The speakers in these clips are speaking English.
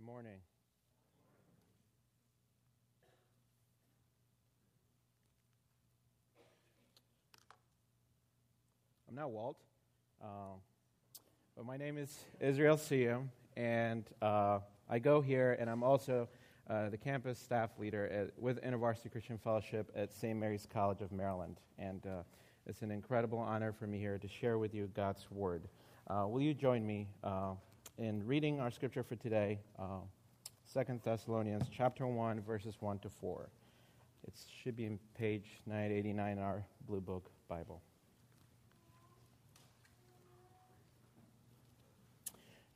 Good morning. I'm not Walt, um, but my name is Israel Siam, and uh, I go here, and I'm also uh, the campus staff leader at, with InterVarsity Christian Fellowship at St. Mary's College of Maryland. And uh, it's an incredible honor for me here to share with you God's Word. Uh, will you join me uh, in reading our scripture for today? Uh, Second Thessalonians chapter 1, verses 1 to 4. It should be in page 989 in our Blue Book Bible.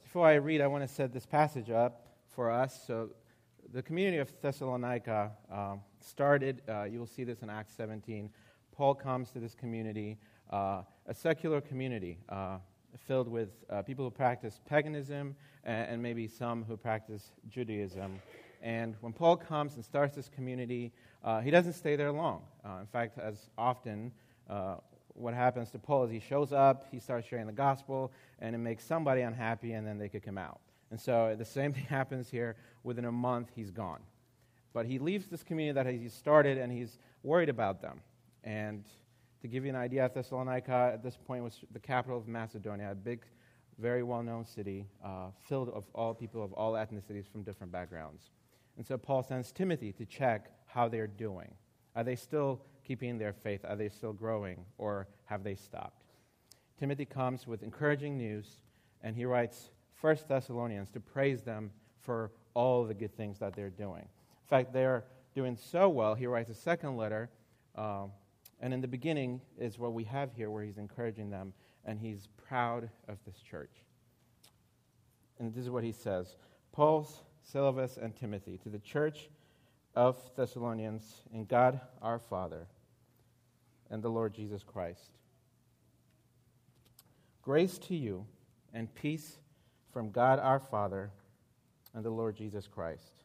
Before I read, I want to set this passage up for us. So, the community of Thessalonica um, started, uh, you will see this in Acts 17. Paul comes to this community, uh, a secular community uh, filled with uh, people who practice paganism and, and, maybe some who practice Judaism. And when Paul comes and starts this community, uh, he doesn't stay there long. Uh, in fact, as often, uh, what happens to Paul is he shows up, he starts sharing the gospel, and it makes somebody unhappy, and then they kick him out. And so the same thing happens here. Within a month, he's gone. But he leaves this community that he started, and he's worried about them. And to give you an idea, Thessalonica at this point was the capital of Macedonia, a big, very well known city uh, filled of all people of all ethnicities from different backgrounds. And so Paul sends Timothy to check how they're doing. Are they still keeping their faith? Are they still growing? Or have they stopped? Timothy comes with encouraging news, and he writes First Thessalonians to praise them for all the good things that they're doing. In fact, they're doing so well, he writes a second letter. Um, and in the beginning is what we have here, where he's encouraging them, and he's proud of this church. And this is what he says Paul, Silvanus, and Timothy, to the church of Thessalonians in God our Father and the Lord Jesus Christ. Grace to you and peace from God our Father and the Lord Jesus Christ.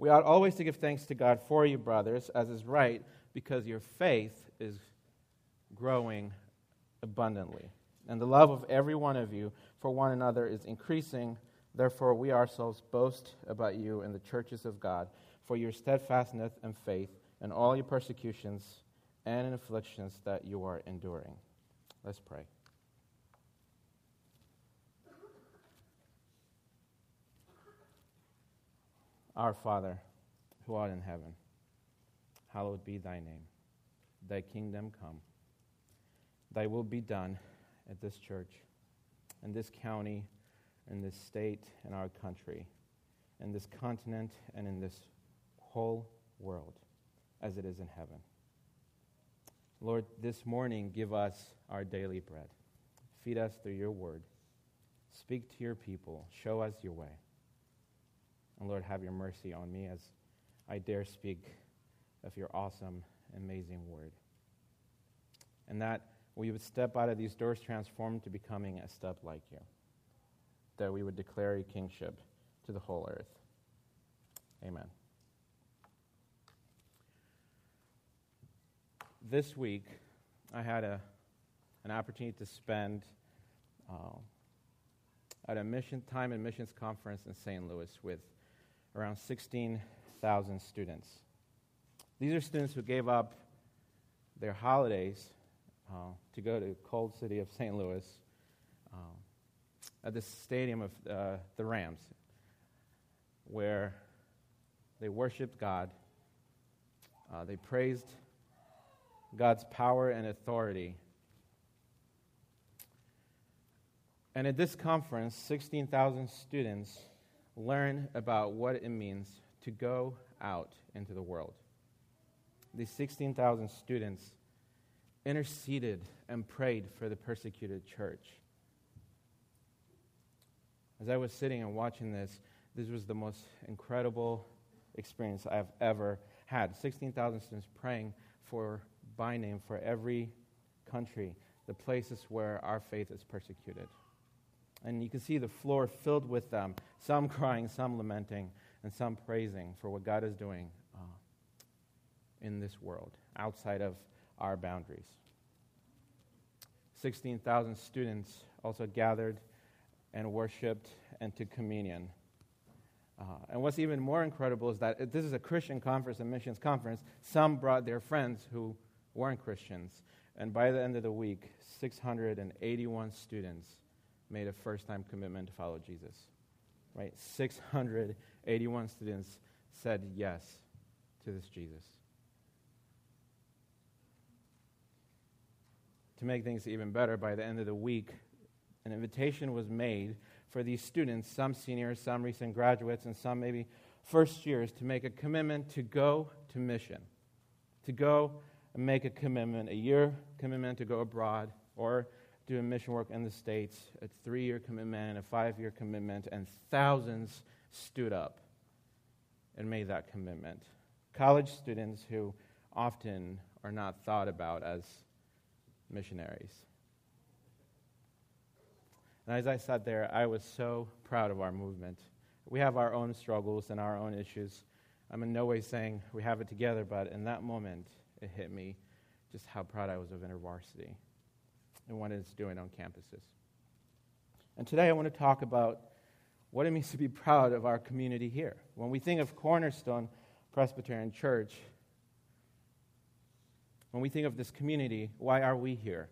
We ought always to give thanks to God for you, brothers, as is right, because your faith is growing abundantly. And the love of every one of you for one another is increasing. Therefore, we ourselves boast about you in the churches of God for your steadfastness and faith in all your persecutions and afflictions that you are enduring. Let's pray. Our Father, who art in heaven, hallowed be thy name. Thy kingdom come. Thy will be done at this church, in this county, in this state, in our country, in this continent, and in this whole world, as it is in heaven. Lord, this morning give us our daily bread. Feed us through your word. Speak to your people. Show us your way. And Lord, have your mercy on me as I dare speak of your awesome, amazing word. And that we would step out of these doors transformed to becoming a step like you. That we would declare your kingship to the whole earth. Amen. This week, I had a, an opportunity to spend uh, at a mission time and missions conference in St. Louis with around 16,000 students. These are students who gave up their holidays uh, to go to the cold city of St. Louis uh, at the stadium of uh, the Rams, where they worshiped God. Uh, they praised God's power and authority. And at this conference, 16,000 students learn about what it means to go out into the world. These 16,000 students interceded and prayed for the persecuted church. As I was sitting and watching this, this was the most incredible experience I've ever had. 16,000 students praying for, by name, for every country, the places where our faith is persecuted. And you can see the floor filled with them, some crying, some lamenting, and some praising for what God is doing uh, in this world, outside of our boundaries. 16,000 students also gathered and worshiped and took communion. Uh, and what's even more incredible is that this is a Christian conference, a missions conference. Some brought their friends who weren't Christians. And by the end of the week, 681 students made a first time commitment to follow Jesus. Right? 681 students said yes to this Jesus. To make things even better, by the end of the week, an invitation was made for these students, some seniors, some recent graduates, and some maybe first years, to make a commitment to go to mission, to go and make a commitment, a year commitment to go abroad, or do mission work in the States, a three year commitment, a five year commitment, and thousands stood up and made that commitment. College students who often are not thought about as missionaries. And as I sat there, I was so proud of our movement. We have our own struggles and our own issues. I'm in no way saying we have it together, but in that moment, it hit me just how proud I was of InterVarsity and what it's doing on campuses. And today I want to talk about what it means to be proud of our community here. When we think of Cornerstone Presbyterian Church, when we think of this community, why are we here?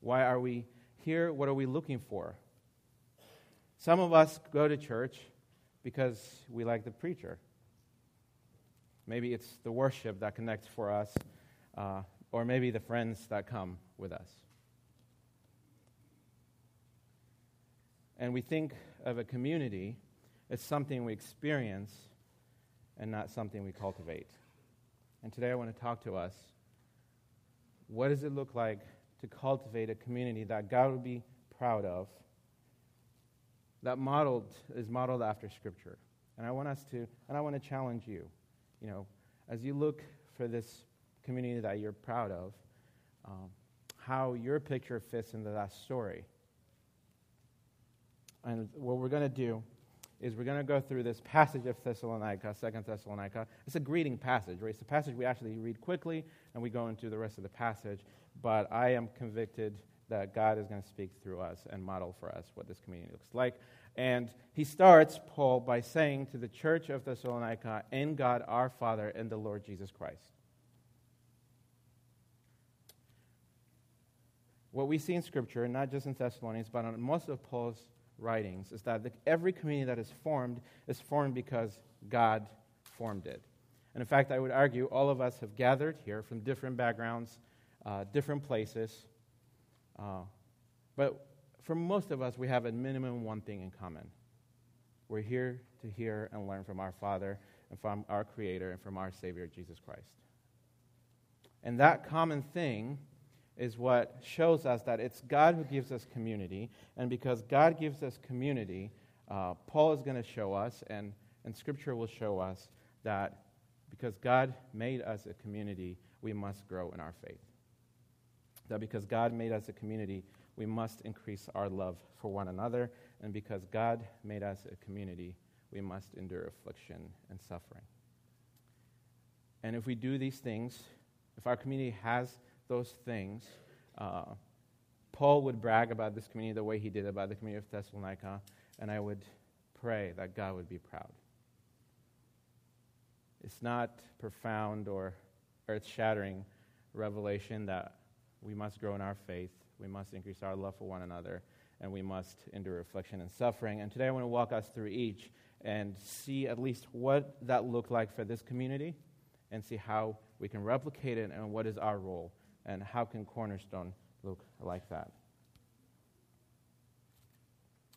Why are we here? What are we looking for? Some of us go to church because we like the preacher. Maybe it's the worship that connects for us, uh, or maybe the friends that come with us. And we think of a community as something we experience and not something we cultivate. And today I want to talk to us. What does it look like to cultivate a community that God would be proud of, that modeled is modeled after Scripture? And I want us to, and I want to challenge you you know, as you look for this community that you're proud of, um, how your picture fits into that story. And what we're going to do is we're going to go through this passage of Thessalonica, Second Thessalonica. It's a greeting passage, right? It's a passage we actually read quickly, and we go into the rest of the passage. But I am convicted that God is going to speak through us and model for us what this community looks like. And he starts, Paul, by saying to the church of Thessalonica, In God our Father and the Lord Jesus Christ. What we see in Scripture, not just in Thessalonians, but on most of Paul's writings, is that the, every community that is formed is formed because God formed it. And in fact, I would argue all of us have gathered here from different backgrounds, uh, different places. Uh, but for most of us, we have at minimum one thing in common. We're here to hear and learn from our Father and from our Creator and from our Savior, Jesus Christ. And that common thing is what shows us that it's God who gives us community. And because God gives us community, uh, Paul is going to show us, and, and Scripture will show us, that because God made us a community, we must grow in our faith. That because God made us a community, we must increase our love for one another. And because God made us a community, we must endure affliction and suffering. And if we do these things, if our community has those things, uh, Paul would brag about this community the way he did about the community of Thessalonica, and I would pray that God would be proud. It's not profound or earth shattering revelation that we must grow in our faith we must increase our love for one another, and we must endure affliction and suffering. And today I want to walk us through each and see at least what that looked like for this community and see how we can replicate it and what is our role and how can Cornerstone look like that.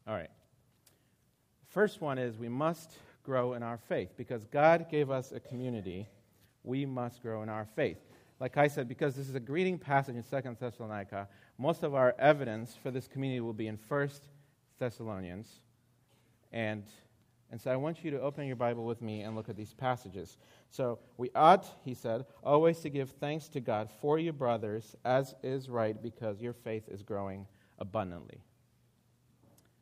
All right. First one is we must grow in our faith because God gave us a community. We must grow in our faith. Like I said, because this is a greeting passage in Second Thessalonica, most of our evidence for this community will be in First Thessalonians. And, and so I want you to open your Bible with me and look at these passages. So we ought, he said, always to give thanks to God for you, brothers, as is right, because your faith is growing abundantly.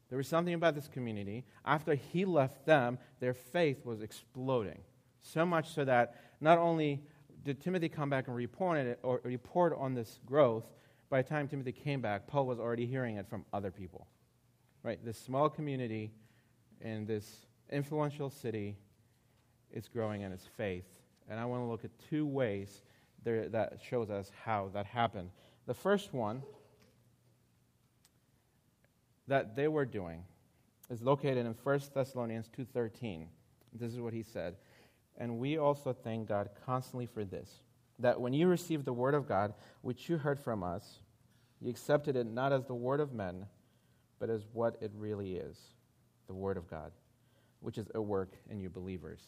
There was something about this community. After he left them, their faith was exploding. So much so that not only did Timothy come back and report, it, or report on this growth, by the time Timothy came back, Paul was already hearing it from other people. Right? This small community in this influential city is growing in its faith. And I want to look at two ways there, that shows us how that happened. The first one that they were doing is located in 1 Thessalonians 2:13. This is what he said. And we also thank God constantly for this, that when you received the word of God, which you heard from us, you accepted it not as the word of men, but as what it really is, the word of God, which is at work in you believers.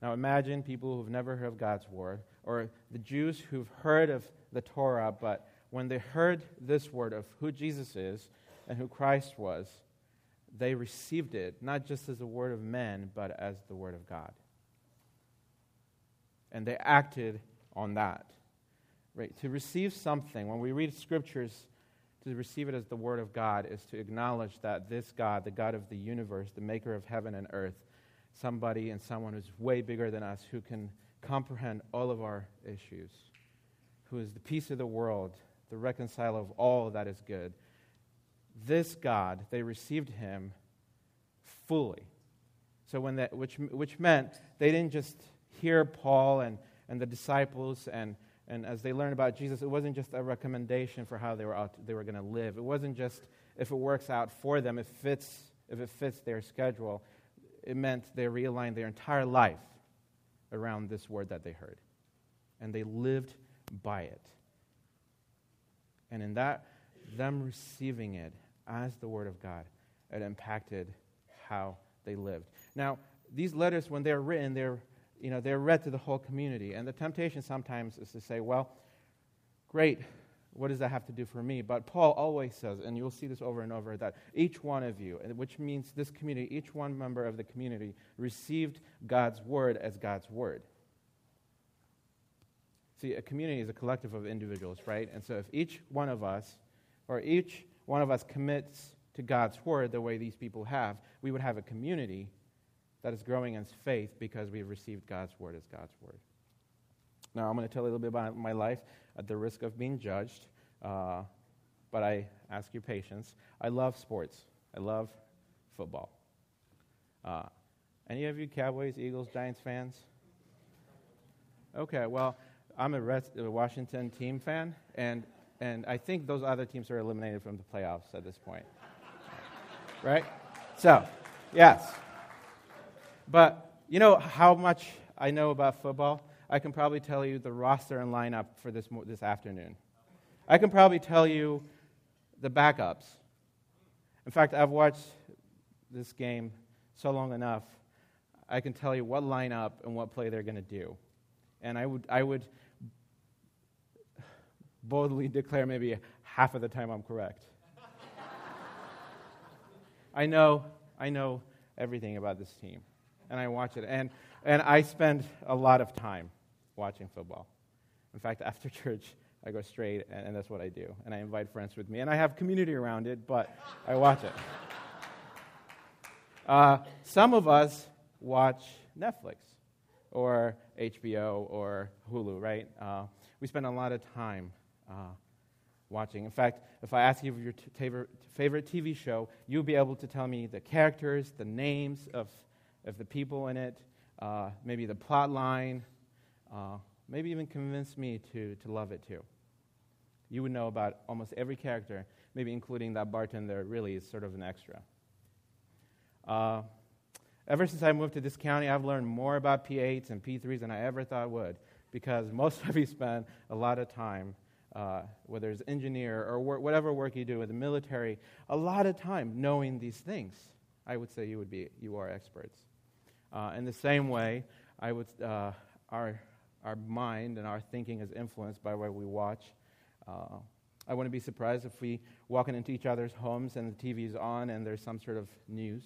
Now imagine people who've never heard of God's word, or the Jews who've heard of the Torah, but when they heard this word of who Jesus is and who Christ was, they received it not just as a word of men, but as the word of God. And they acted on that. Right? To receive something, when we read scriptures, to receive it as the word of God is to acknowledge that this God, the God of the universe, the maker of heaven and earth, somebody and someone who's way bigger than us, who can comprehend all of our issues, who is the peace of the world, the reconciler of all that is good, this God, they received him fully. So when that, which, which meant they didn't just hear Paul and, and the disciples and, and as they learned about Jesus, it wasn't just a recommendation for how they were, out, they were going to live. It wasn't just if it works out for them, if, fits, if it fits their schedule. It meant they realigned their entire life around this word that they heard. And they lived by it. And in that, them receiving it as the Word of God. It impacted how they lived. Now, these letters, when they're written, they're, you know, they're read to the whole community. And the temptation sometimes is to say, well, great, what does that have to do for me? But Paul always says, and you'll see this over and over, that each one of you, which means this community, each one member of the community, received God's word as God's word. See, a community is a collective of individuals, right? And so if each one of us, or each one of us commits to God's word the way these people have, we would have a community that is growing in faith because we've received God's word as God's word. Now, I'm going to tell you a little bit about my life at the risk of being judged, uh, but I ask your patience. I love sports, I love football. Uh, any of you Cowboys, Eagles, Giants fans? Okay, well, I'm a, a Washington team fan, and and I think those other teams are eliminated from the playoffs at this point. right? So, yes. But you know how much I know about football? I can probably tell you the roster and lineup for this, this afternoon. I can probably tell you the backups. In fact, I've watched this game so long enough, I can tell you what lineup and what play they're going to do. And I would, I would boldly declare maybe half of the time I'm correct. I know, I know everything about this team, and I watch it, and, and I spend a lot of time watching football. In fact, after church, I go straight, and, and that's what I do. And I invite friends with me, and I have community around it, but I watch it. Uh, some of us watch Netflix or HBO or Hulu, right? Uh, we spend a lot of time uh, watching. In fact, if I ask you your t- favorite TV show, you'll be able to tell me the characters, the names of, of the people in it, uh, maybe the plot line, uh, maybe even convince me to, to love it too. You would know about almost every character, maybe including that bartender really is sort of an extra. Uh, ever since I moved to this county, I've learned more about P8s and P3s than I ever thought would because most of you spend a lot of time uh, whether it's engineer or wor- whatever work you do in the military, a lot of time knowing these things. I would say you would be you are experts. Uh, in the same way, I would uh, our our mind and our thinking is influenced by what we watch. Uh, I wouldn't be surprised if we walk into each other's homes and the TV is on and there's some sort of news,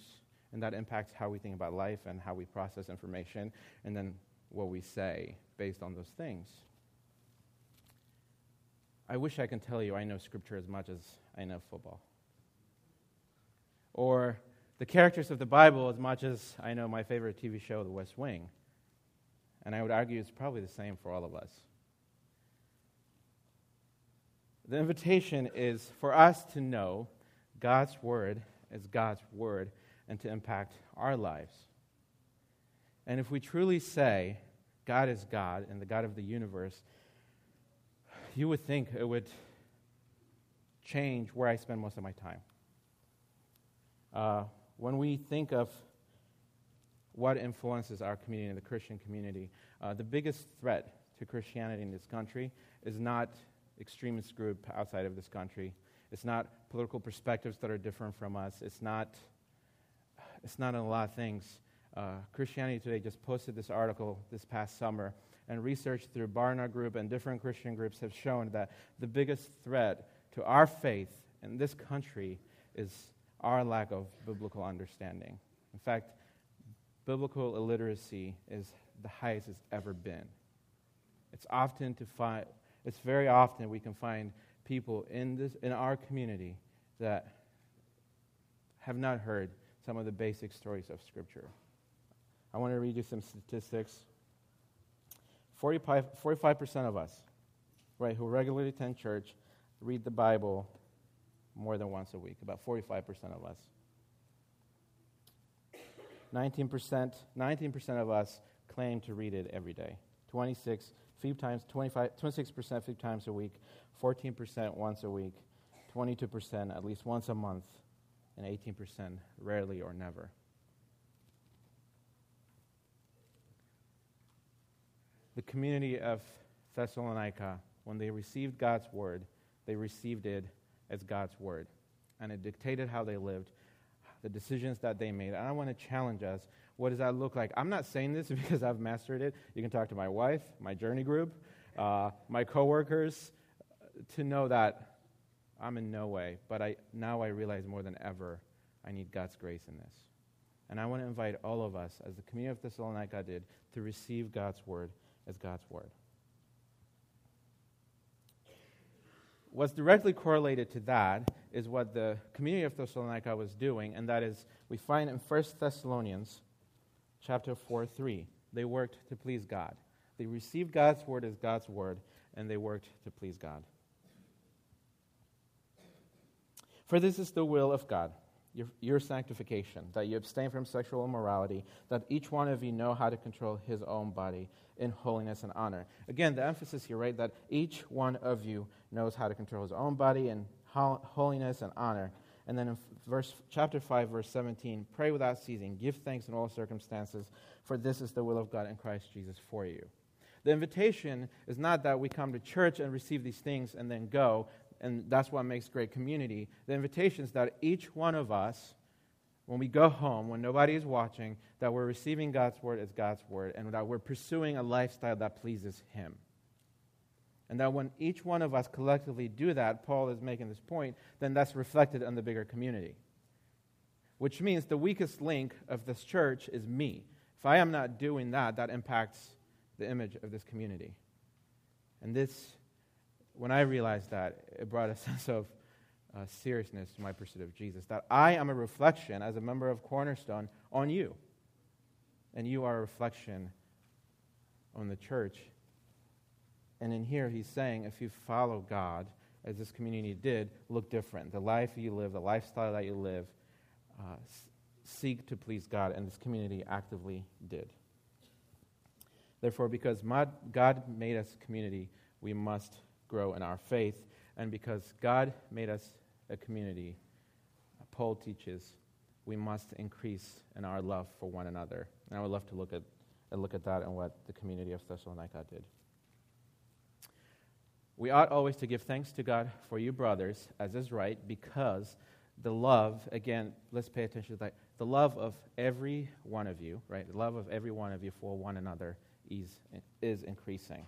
and that impacts how we think about life and how we process information, and then what we say based on those things. I wish I could tell you I know Scripture as much as I know football. Or the characters of the Bible as much as I know my favorite TV show, The West Wing. And I would argue it's probably the same for all of us. The invitation is for us to know God's word as God's word and to impact our lives. And if we truly say God is God and the God of the universe, you would think it would change where I spend most of my time. Uh, when we think of what influences our community, the Christian community, uh, the biggest threat to Christianity in this country is not extremist group outside of this country. It's not political perspectives that are different from us. It's not, it's not a lot of things. Uh, Christianity Today just posted this article this past summer, and research through Barna Group and different Christian groups have shown that the biggest threat to our faith in this country is our lack of biblical understanding. In fact, biblical illiteracy is the highest it's ever been. It's often to find, it's very often we can find people in, this, in our community that have not heard some of the basic stories of Scripture. I want to read you some statistics. 45, 45% of us, right, who regularly attend church, read the Bible more than once a week, about 45% of us. 19%, 19% of us claim to read it every day. 26 few times, 25, 26% few times a week, 14% once a week, 22% at least once a month, and 18% rarely or never. The community of Thessalonica, when they received God's word, they received it as God's word. And it dictated how they lived, the decisions that they made. And I want to challenge us what does that look like? I'm not saying this because I've mastered it. You can talk to my wife, my journey group, uh, my coworkers, to know that I'm in no way. But I, now I realize more than ever I need God's grace in this. And I want to invite all of us, as the community of Thessalonica did, to receive God's word as God's word. What's directly correlated to that is what the community of Thessalonica was doing, and that is we find in 1 Thessalonians chapter 4 3. They worked to please God. They received God's word as God's word, and they worked to please God. For this is the will of God, your, your, sanctification, that you abstain from sexual immorality, that each one of you know how to control his own body in holiness and honor. Again, the emphasis here, right, that each one of you knows how to control his own body in holiness and honor. And then in verse, chapter 5, verse 17, pray without ceasing, give thanks in all circumstances, for this is the will of God in Christ Jesus for you. The invitation is not that we come to church and receive these things and then go, and that's what makes great community. The invitation is that each one of us, when we go home, when nobody is watching, that we're receiving God's word as God's word, and that we're pursuing a lifestyle that pleases Him. And that when each one of us collectively do that, Paul is making this point, then that's reflected in the bigger community. Which means the weakest link of this church is me. If I am not doing that, that impacts the image of this community. And this, when I realized that, it brought a sense of uh, seriousness to my pursuit of Jesus. That I am a reflection, as a member of Cornerstone, on you. And you are a reflection on the church and in here, he's saying if you follow God, as this community did, look different. The life you live, the lifestyle that you live, uh, seek to please God, and this community actively did. Therefore, because God made us a community, we must grow in our faith. And because God made us a community, Paul teaches we must increase in our love for one another. And I would love to look at, look at that and what the community of Thessalonica did. We ought always to give thanks to God for you, brothers, as is right, because the love, again, let's pay attention to that. The love of every one of you, right? The love of every one of you for one another is, is increasing.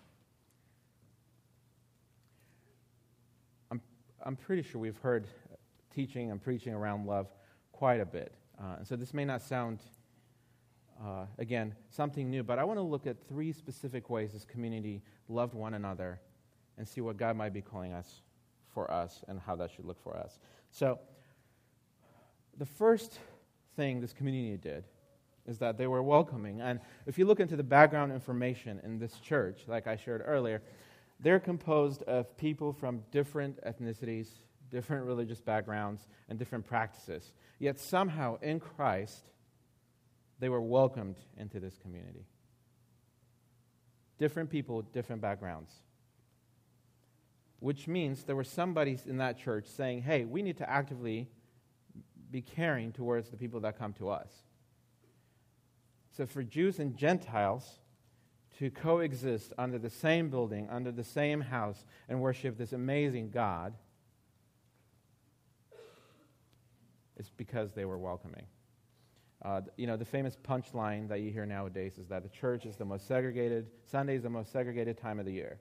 I'm, pretty sure we've heard teaching and preaching around love quite a bit. Uh, and so this may not sound, uh, again, something new, but I want to look at three specific ways this community loved one another and see what God might be calling us for us and how that should look for us. So, the first thing this community did is that they were welcoming. And if you look into the background information in this church, like I shared earlier, they're composed of people from different ethnicities, different religious backgrounds, and different practices. Yet somehow in Christ, they were welcomed into this community. Different people, different backgrounds. Which means there were somebody in that church saying, hey, we need to actively be caring towards the people that come to us. So for Jews and Gentiles, to coexist under the same building, under the same house, and worship this amazing God is because they were welcoming. Uh, you know, the famous punchline that you hear nowadays is that the church is the most segregated, Sunday is the most segregated time of the year.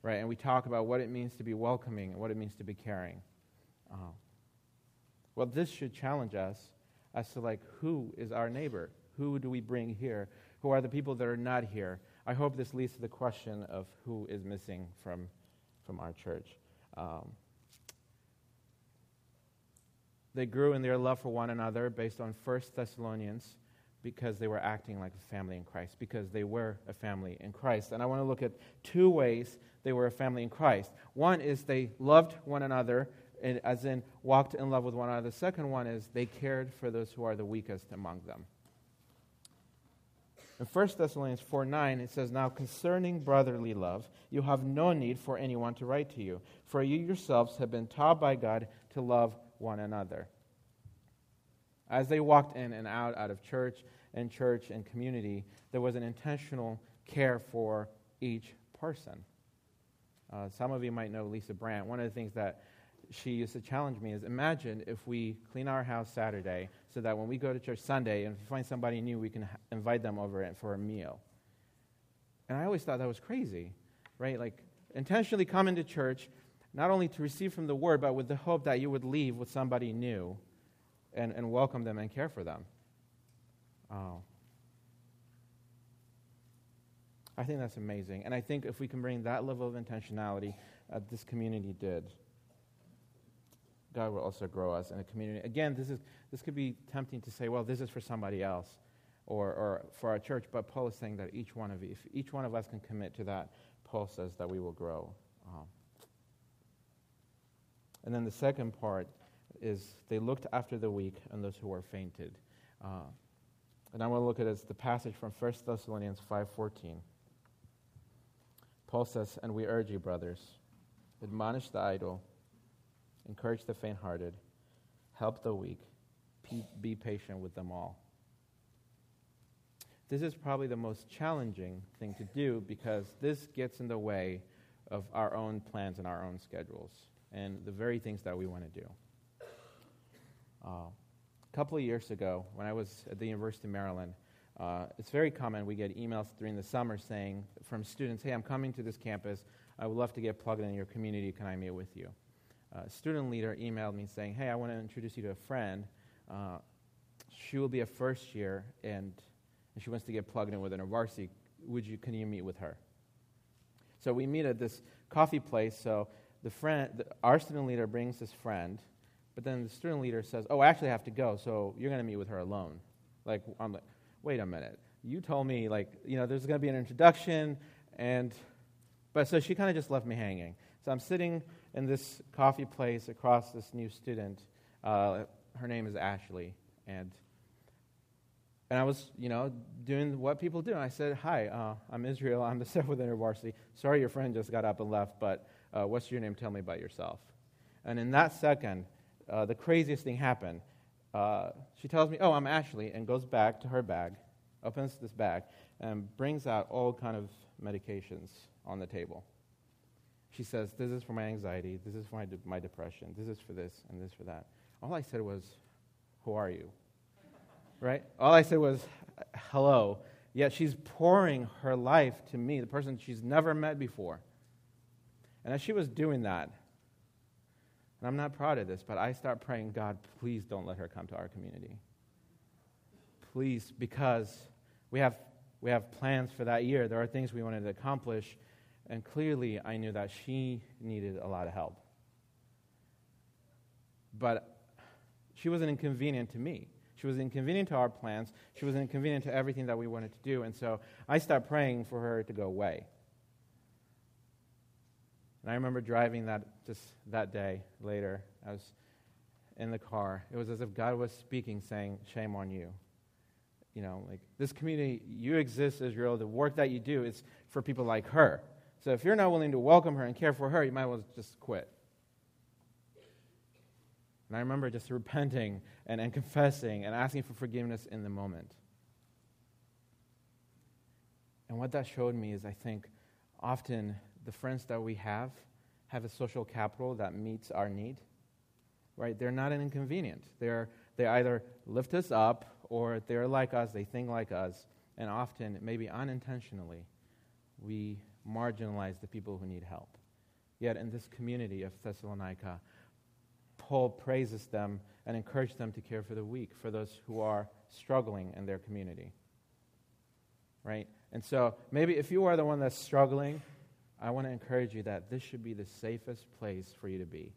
Right? And we talk about what it means to be welcoming and what it means to be caring. Uh, well, this should challenge us as to, like, who is our neighbor? Who do we bring here? Who are the people that are not here? I hope this leads to the question of who is missing from, from our church. Um, they grew in their love for one another based on 1 Thessalonians because they were acting like a family in Christ, because they were a family in Christ. And I want to look at two ways they were a family in Christ. One is they loved one another, as in walked in love with one another. The second one is they cared for those who are the weakest among them. In 1 Thessalonians 4 9, it says, Now concerning brotherly love, you have no need for anyone to write to you, for you yourselves have been taught by God to love one another. As they walked in and out, out of church and church and community, there was an intentional care for each person. Uh, some of you might know Lisa Brandt. One of the things that she used to challenge me is imagine if we clean our house Saturday so that when we go to church Sunday and if we find somebody new, we can invite them over for a meal. And I always thought that was crazy, right? Like, intentionally come into church, not only to receive from the word, but with the hope that you would leave with somebody new and, and welcome them and care for them. Oh. I think that's amazing. And I think if we can bring that level of intentionality, uh, this community did. God will also grow us in a community. Again, this, is, this could be tempting to say, well, this is for somebody else or, or for our church, but Paul is saying that each one of you, if each one of us can commit to that, Paul says that we will grow. Um, and then the second part is they looked after the weak and those who were fainted. Uh, and I want to look at it as the passage from 1 Thessalonians 5.14. Paul says, And we urge you, brothers, admonish the idle, encourage the faint hearted, help the weak, be patient with them all. This is probably the most challenging thing to do because this gets in the way of our own plans and our own schedules and the very things that we want to do. Uh, a couple of years ago, when I was at the University of Maryland, uh, it's very common we get emails during the summer saying from students, "Hey, I'm coming to this campus. I would love to get plugged in your community. Can I meet with you?" Uh, student leader emailed me saying, Hey, I want to introduce you to a friend. Uh, she will be a first year and, and she wants to get plugged in with InterVarsity. Would you, can you meet with her? So we meet at this coffee place. So the friend, the, our student leader brings this friend, but then the student leader says, Oh, I actually have to go, so you're going to meet with her alone. Like, I'm like, wait a minute. You told me, like, you know, there's going to be an introduction, and, but so she kind of just left me hanging. So I'm sitting in this coffee place across this new student. Uh, her name is Ashley, and and I was, you know, doing what people do. And I said, "Hi, uh, I'm Israel. I'm the staff with InterVarsity. Sorry, your friend just got up and left, but uh, what's your name? Tell me about yourself." And in that second, uh, the craziest thing happened. Uh, she tells me, "Oh, I'm Ashley," and goes back to her bag, opens this bag, and brings out all kind of medications on the table she says, This is for my anxiety, this is for my, de- my depression, this is for this, and this for that. All I said was, Who are you? right? All I said was, Hello. Yet she's pouring her life to me, the person she's never met before. And as she was doing that, and I'm not proud of this, but I start praying, God, please don't let her come to our community. Please, because we have, we have plans for that year. There are things we wanted to accomplish, and clearly, I knew that she needed a lot of help. But she was an inconvenient to me. She was inconvenient to our plans. She was inconvenient to everything that we wanted to do. And so I started praying for her to go away. And I remember driving that just that day later. I was in the car. It was as if God was speaking, saying, Shame on you. You know, like this community, you exist, Israel. The work that you do is for people like her. So if you're not willing to welcome her and care for her, you might as well just quit. And I remember just repenting and, and confessing and asking for forgiveness in the moment. And what that showed me is I think often the friends that we have have a social capital that meets our need. Right? They're not an inconvenience. They're, they either lift us up or they're like us, they think like us, and often, maybe unintentionally, we marginalize the people who need help. Yet in this community of Thessalonica, Paul praises them and encourages them to care for the weak, for those who are struggling in their community. Right? And so maybe if you are the one that's struggling, I want to encourage you that this should be the safest place for you to be,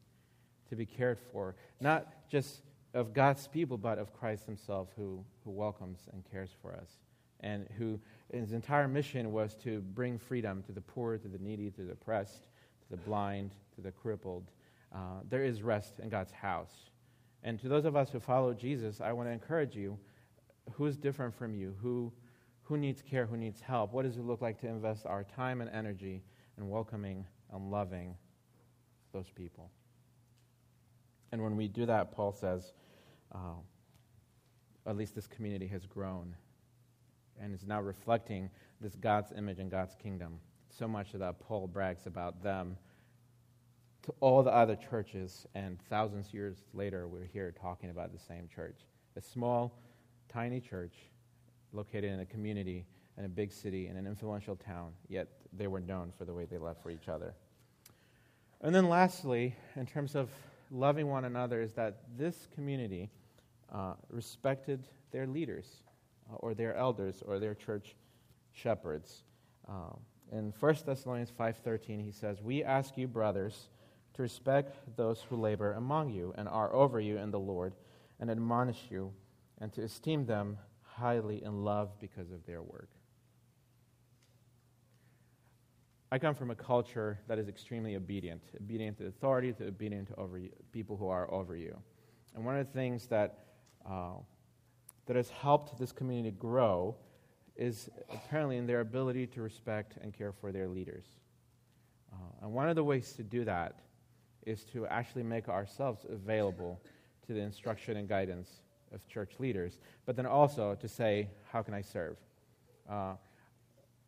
to be cared for, not just of God's people, but of Christ Himself, who, who welcomes and cares for us, and who his entire mission was to bring freedom to the poor, to the needy, to the oppressed, to the blind, to the crippled. Uh, there is rest in God's house. And to those of us who follow Jesus, I want to encourage you who's different from you? Who, who needs care? Who needs help? What does it look like to invest our time and energy in welcoming and loving those people? And when we do that, Paul says, uh, at least this community has grown and is now reflecting this God's image and God's kingdom. So much that Paul brags about them to all the other churches, and thousands of years later, we're here talking about the same church. A small, tiny church located in a community in a big city in an influential town, yet they were known for the way they loved for each other. And then, lastly, in terms of loving one another, is that this community uh, respected their leaders or their elders or their church shepherds. Uh, in 1 Thessalonians 5:13 he says, "We ask you, brothers, to respect those who labor among you and are over you in the Lord and admonish you and to esteem them highly in love because of their work." I come from a culture that is extremely obedient, obedient to authority, to obedient to over you, people who are over you. And one of the things that uh, that has helped this community grow is apparently in their ability to respect and care for their leaders. Uh, and one of the ways to do that is to actually make ourselves available to the instruction and guidance of church leaders, but then also to say, How can I serve? Uh,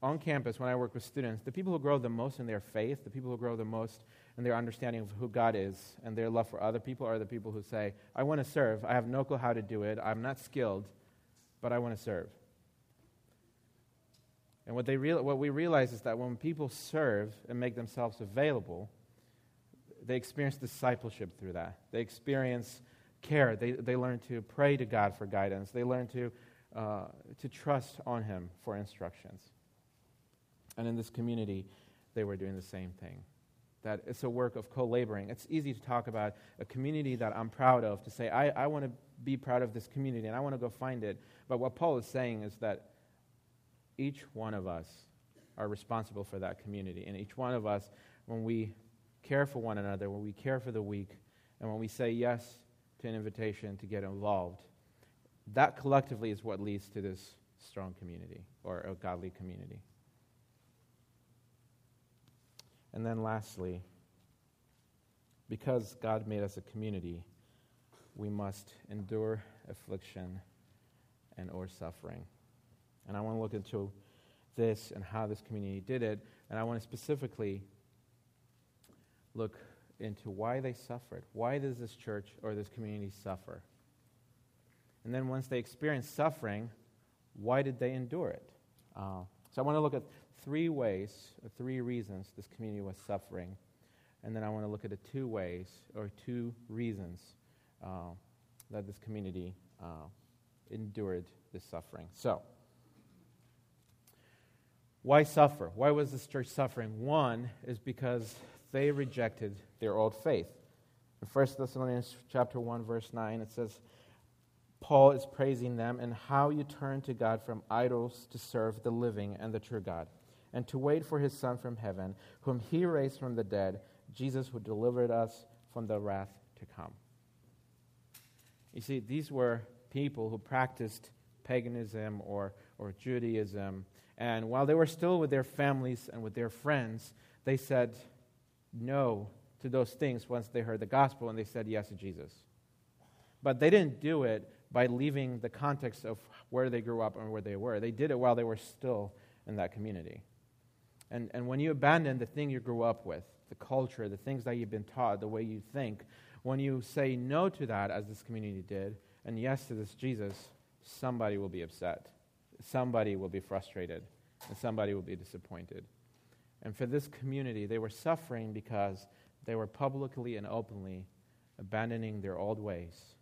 on campus, when I work with students, the people who grow the most in their faith, the people who grow the most in their understanding of who God is and their love for other people are the people who say, I want to serve. I have no clue how to do it. I'm not skilled, but I want to serve. And what, they real, what we realize is that when people serve and make themselves available, they experience discipleship through that. They experience care. They, they learn to pray to God for guidance. They learn to, uh, to trust on Him for instructions. And in this community, they were doing the same thing. That it's a work of co laboring. It's easy to talk about a community that I'm proud of, to say, I, I want to be proud of this community and I want to go find it. But what Paul is saying is that each one of us are responsible for that community. And each one of us, when we care for one another, when we care for the weak, and when we say yes to an invitation to get involved, that collectively is what leads to this strong community or a godly community. And then lastly, because God made us a community, we must endure affliction and or suffering. And I want to look into this and how this community did it, and I want to specifically look into why they suffered. Why does this church or this community suffer? And then once they experienced suffering, why did they endure it? Uh, so I want to look at three ways, or three reasons this community was suffering. And then I want to look at the two ways, or two reasons, uh, that this community uh, endured this suffering. So, why suffer? Why was this church suffering? One is because they rejected their old faith. In 1 Thessalonians chapter 1, verse 9, it says, Paul is praising them and how you turn to God from idols to serve the living and the true God and to wait for his Son from heaven, whom he raised from the dead, Jesus who delivered us from the wrath to come. You see, these were people who practiced paganism or, or Judaism. And while they were still with their families and with their friends, they said no to those things once they heard the gospel and they said yes to Jesus. But they didn't do it by leaving the context of where they grew up and where they were. They did it while they were still in that community. And, and when you abandon the thing you grew up with, the culture, the things that you've been taught, the way you think, when you say no to that, as this community did, and yes to this Jesus, somebody will be upset. Somebody will be frustrated. And somebody will be disappointed. And for this community, they were suffering because they were publicly and openly abandoning their old ways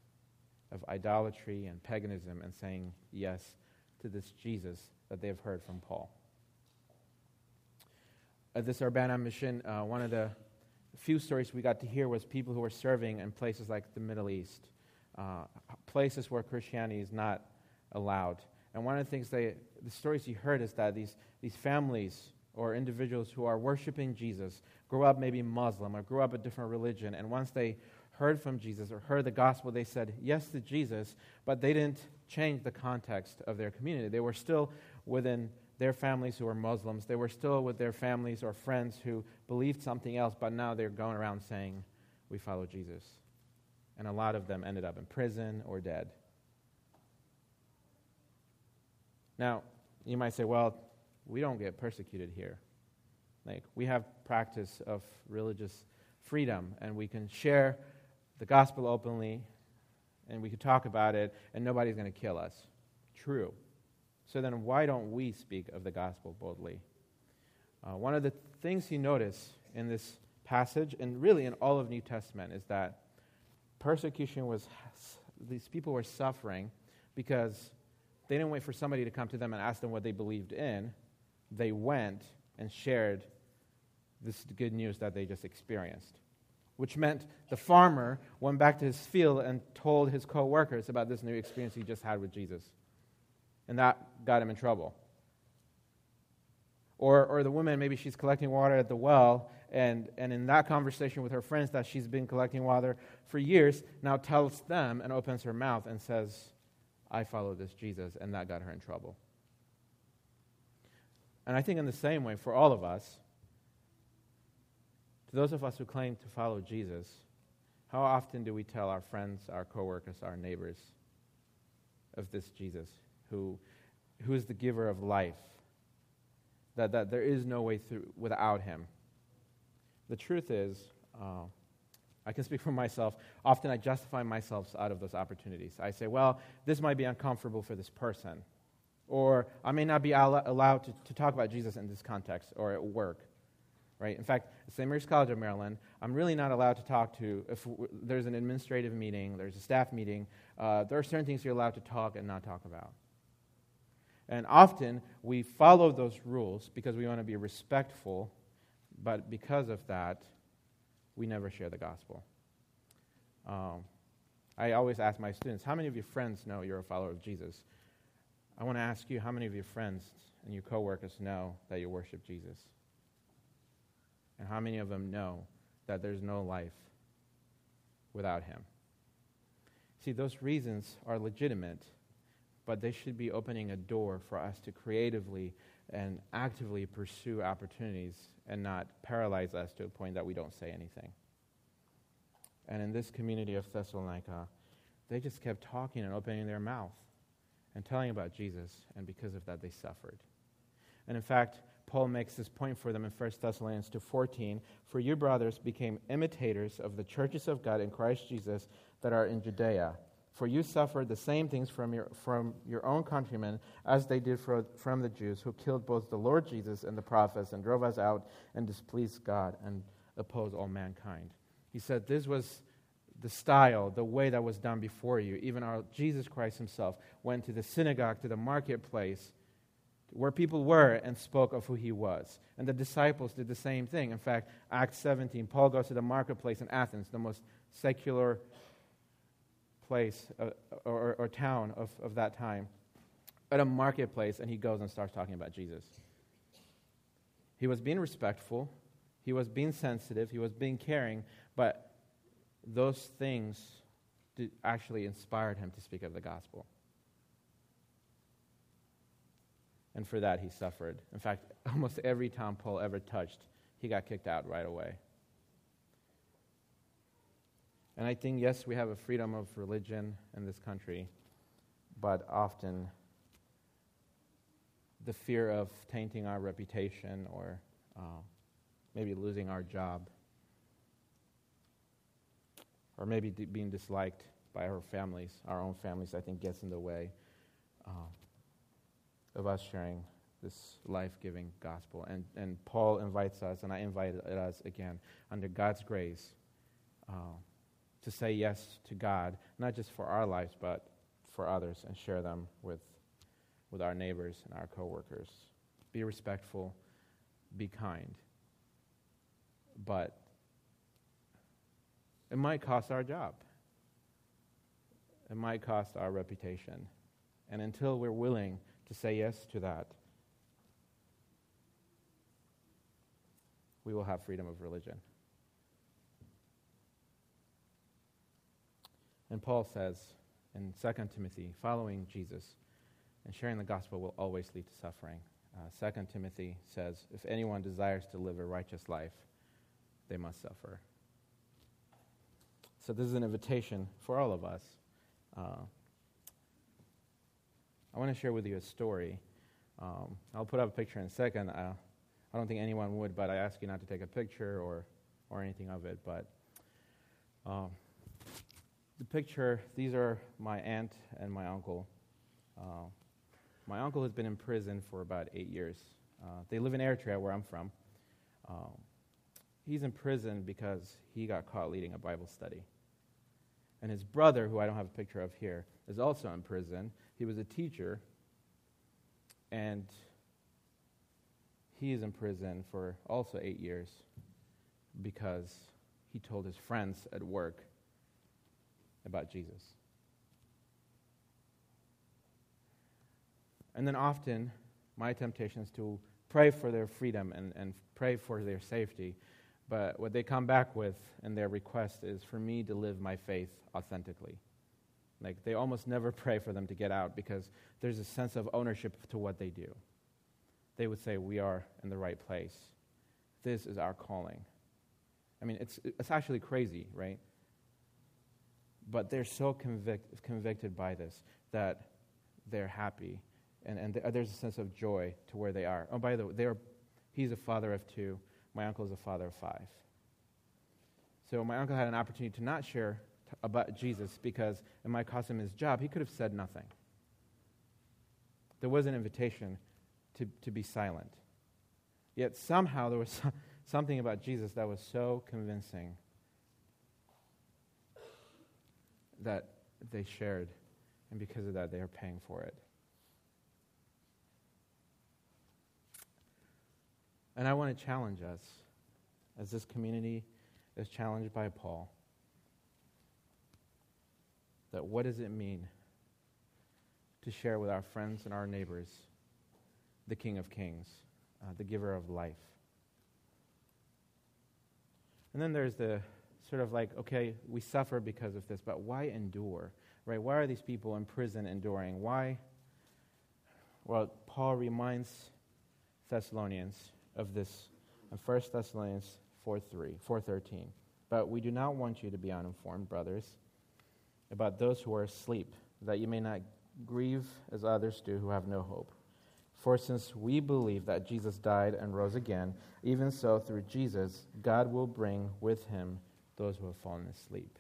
of idolatry and paganism and saying yes to this Jesus that they have heard from Paul. At this Urbana mission, uh, one of the few stories we got to hear was people who were serving in places like the Middle East, uh, places where Christianity is not allowed. And one of the things they, the stories you heard is that these, these families or individuals who are worshiping Jesus grew up maybe Muslim or grew up a different religion, and once they heard from Jesus or heard the gospel, they said yes to Jesus, but they didn't change the context of their community. They were still within their families who were Muslims. They were still with their families or friends who believed something else, but now they're going around saying, We follow Jesus. And a lot of them ended up in prison or dead. Now, you might say, Well, we don't get persecuted here. Like, we have practice of religious freedom, and we can share the gospel openly, and we can talk about it, and nobody's going to kill us. True. So then, why don't we speak of the gospel boldly? Uh, one of the things you notice in this passage, and really in all of New Testament, is that persecution was, these people were suffering because they didn't wait for somebody to come to them and ask them what they believed in. They went and shared this good news that they just experienced, which meant the farmer went back to his field and told his co workers about this new experience he just had with Jesus and that got him in trouble. Or, or the woman, maybe she's collecting water at the well, and, and in that conversation with her friends that she's been collecting water for years, now tells them and opens her mouth and says, I follow this Jesus, and that got her in trouble. And I think in the same way, for all of us, to those of us who claim to follow Jesus, how often do we tell our friends, our coworkers, our neighbors of this Jesus who, who is the giver of life, that, that there is no way through without him. The truth is, uh, I can speak for myself. Often I justify myself out of those opportunities. I say, well, this might be uncomfortable for this person. Or I may not be al- allowed to, to talk about Jesus in this context or at work. Right? In fact, at St. Mary's College of Maryland, I'm really not allowed to talk to, if w- there's an administrative meeting, there's a staff meeting, uh, there are certain things you're allowed to talk and not talk about. And often we follow those rules because we want to be respectful, but because of that, we never share the gospel. Um, I always ask my students, how many of your friends know you're a follower of Jesus? I want to ask you, how many of your friends and your coworkers know that you worship Jesus? And how many of them know that there's no life without him? See, those reasons are legitimate but they should be opening a door for us to creatively and actively pursue opportunities and not paralyze us to a point that we don't say anything. And in this community of Thessalonica, they just kept talking and opening their mouth and telling about Jesus, and because of that, they suffered. And in fact, Paul makes this point for them in 1 Thessalonians 2:14, "For you brothers became imitators of the churches of God in Christ Jesus that are in Judea." For you suffered the same things from your, from your own countrymen as they did for, from the Jews, who killed both the Lord Jesus and the prophets, and drove us out and displeased God and opposed all mankind. He said, This was the style, the way that was done before you. Even our Jesus Christ himself went to the synagogue, to the marketplace, where people were, and spoke of who he was. And the disciples did the same thing. In fact, Acts 17, Paul goes to the marketplace in Athens, the most secular place uh, or, or town of, of that time at a marketplace and he goes and starts talking about Jesus. He was being respectful, he was being sensitive, he was being caring, but those things actually inspired him to speak of the gospel. And for that, he suffered. In fact, almost every town Paul ever touched, he got kicked out right away. And I think, yes, we have a freedom of religion in this country, but often the fear of tainting our reputation or uh, maybe losing our job or maybe d- being disliked by our families, our own families, I think gets in the way uh, of us sharing this life giving gospel. And, and Paul invites us, and I invite us again, under God's grace, uh, to say yes to God, not just for our lives, but for others, and share them with, with our neighbors and our coworkers. Be respectful, be kind. But it might cost our job. It might cost our reputation. And until we're willing to say yes to that, we will have freedom of religion. And Paul says in 2 Timothy, following Jesus and sharing the gospel will always lead to suffering. Uh, 2 Timothy says, if anyone desires to live a righteous life, they must suffer. So, this is an invitation for all of us. Uh, I want to share with you a story. Um, I'll put up a picture in a second. I, I don't think anyone would, but I ask you not to take a picture or, or anything of it. But um, the picture, these are my aunt and my uncle. Uh, my uncle has been in prison for about eight years. Uh, they live in Eritrea, where I'm from. Um, he's in prison because he got caught leading a Bible study. And his brother, who I don't have a picture of here, is also in prison. He was a teacher, and he is in prison for also eight years because he told his friends at work about Jesus. And then often, my temptation is to pray for their freedom and, and pray for their safety. But what they come back with in their request is for me to live my faith authentically. Like they almost never pray for them to get out because there's a sense of ownership to what they do. They would say, We are in the right place. This is our calling. I mean, it's, it's actually crazy, right? But they're so convict, convicted by this that they're happy. And, and there's a sense of joy to where they are. Oh, by the way, they are, he's a father of two. My uncle is a father of five. So my uncle had an opportunity to not share t- about Jesus because it might cost him his job. He could have said nothing. There was an invitation to, to be silent. Yet somehow there was something about Jesus that was so convincing that they shared, and because of that, they are paying for it. And I want to challenge us as this community is challenged by Paul that what does it mean to share with our friends and our neighbors the King of Kings, uh, the giver of life? And then there's the sort of like, okay, we suffer because of this, but why endure? Right? Why are these people in prison enduring? Why? Well, Paul reminds Thessalonians of this in 1 Thessalonians 4 3, 4.13. But we do not want you to be uninformed, brothers, about those who are asleep, that you may not grieve as others do who have no hope. For since we believe that Jesus died and rose again, even so through Jesus, God will bring with him those who have fallen asleep.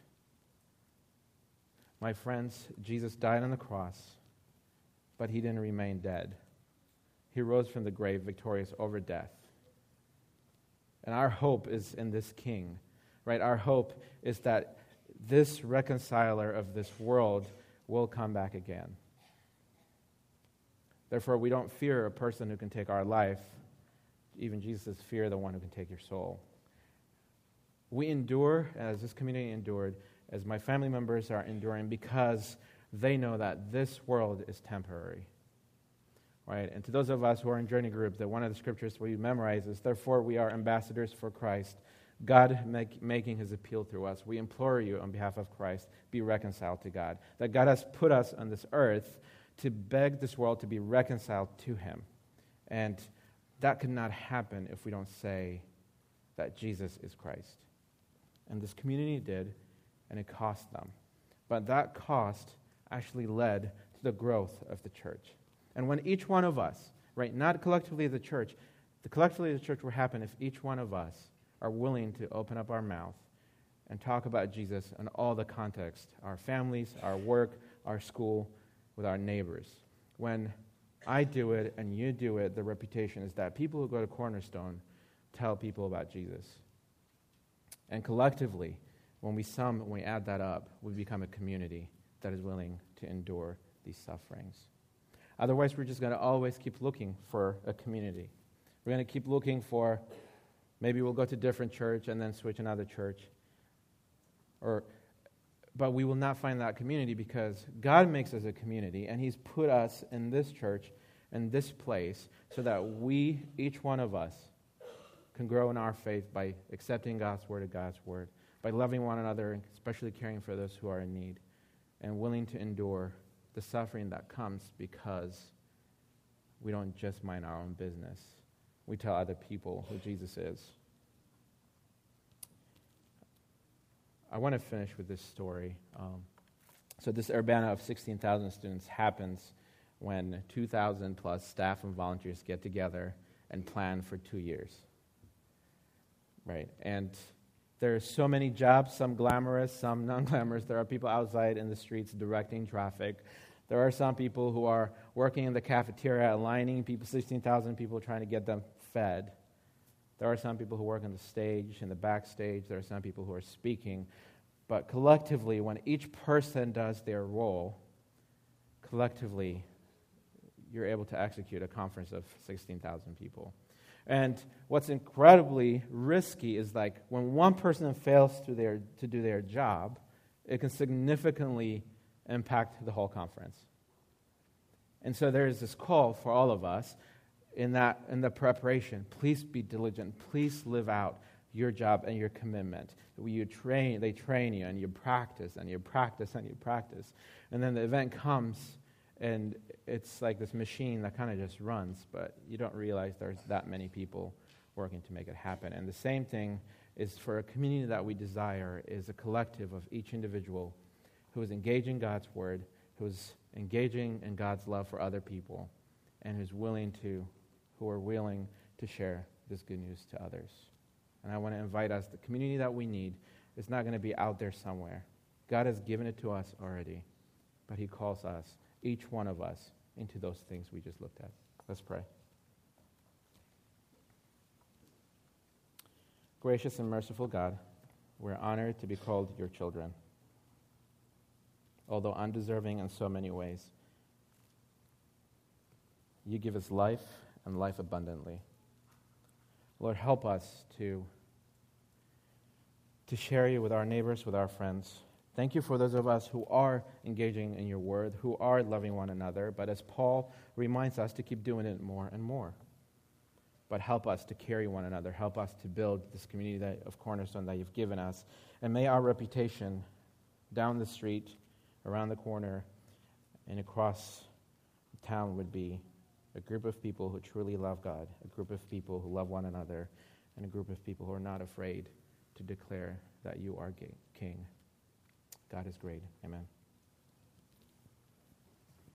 My friends, Jesus died on the cross, but he didn't remain dead. He rose from the grave victorious over death. And our hope is in this king, right? Our hope is that this reconciler of this world will come back again. Therefore, we don't fear a person who can take our life. Even Jesus fear the one who can take your soul. We endure, as this community endured, as my family members are enduring, because they know that this world is temporary. right? And to those of us who are in journey group, that one of the scriptures we memorize is, therefore we are ambassadors for Christ, God make, making his appeal through us. We implore you on behalf of Christ, be reconciled to God. That God has put us on this earth to beg this world to be reconciled to him. And that could not happen if we don't say that Jesus is Christ. And this community did, and it cost them. But that cost actually led to the growth of the church. And when each one of us, right, not collectively a church, the collectively a church will happen if each one of us are willing to open up our mouth and talk about Jesus in all the context our families, our work, our school, with our neighbors. When I do it and you do it, the reputation is that people who go to Cornerstone tell people about Jesus. And collectively, when we sum, when we add that up, we become a community that is willing to endure these sufferings. Otherwise, we're just going to always keep looking for a community. We're going to keep looking for maybe we'll go to different church and then switch another church. Or, but we will not find that community because God makes us a community and He's put us in this church, in this place, so that we, each one of us, can grow in our faith by accepting God's word of God's word, by loving one another, especially caring for those who are in need, and willing to endure the suffering that comes because we don't just mind our own business. We tell other people who Jesus is. I want to finish with this story. Um, so, this Urbana of 16,000 students happens when 2,000 plus staff and volunteers get together and plan for two years right? And there are so many jobs, some glamorous, some non glamorous. There are people outside in the streets directing traffic. There are some people who are working in the cafeteria, aligning people, 16,000 people trying to get them fed. There are some people who work on the stage, in the backstage. There are some people who are speaking. But collectively, when each person does their role, collectively, you're able to execute a conference of 16,000 people. And what's incredibly risky is like when one person fails to, their, to do their job, it can significantly impact the whole conference. And so there is this call for all of us in that in the preparation. Please be diligent. Please live out your job and your commitment. You train, they train you, and you practice, and you practice, and you practice. And then the event comes, and it's like this machine that kind of just runs, but you don't realize there's that many people working to make it happen. And the same thing is for a community that we desire is a collective of each individual who is engaging God's word, who's engaging in God's love for other people, and who's willing to, who are willing to share this good news to others. And I want to invite us, the community that we need is not going to be out there somewhere. God has given it to us already, but He calls us each one of us into those things we just looked at. Let's pray. Gracious and merciful God, we're honored to be called your children, although undeserving in so many ways. You give us life and life abundantly. Lord, help us to, to share you with our neighbors, with our friends Thank you for those of us who are engaging in your word, who are loving one another, but as Paul reminds us, to keep doing it more and more. But help us to carry one another. Help us to build this community that, of Cornerstone that you've given us. And may our reputation down the street, around the corner, and across town would be a group of people who truly love God, a group of people who love one another, and a group of people who are not afraid to declare that you are King. God is great. Amen.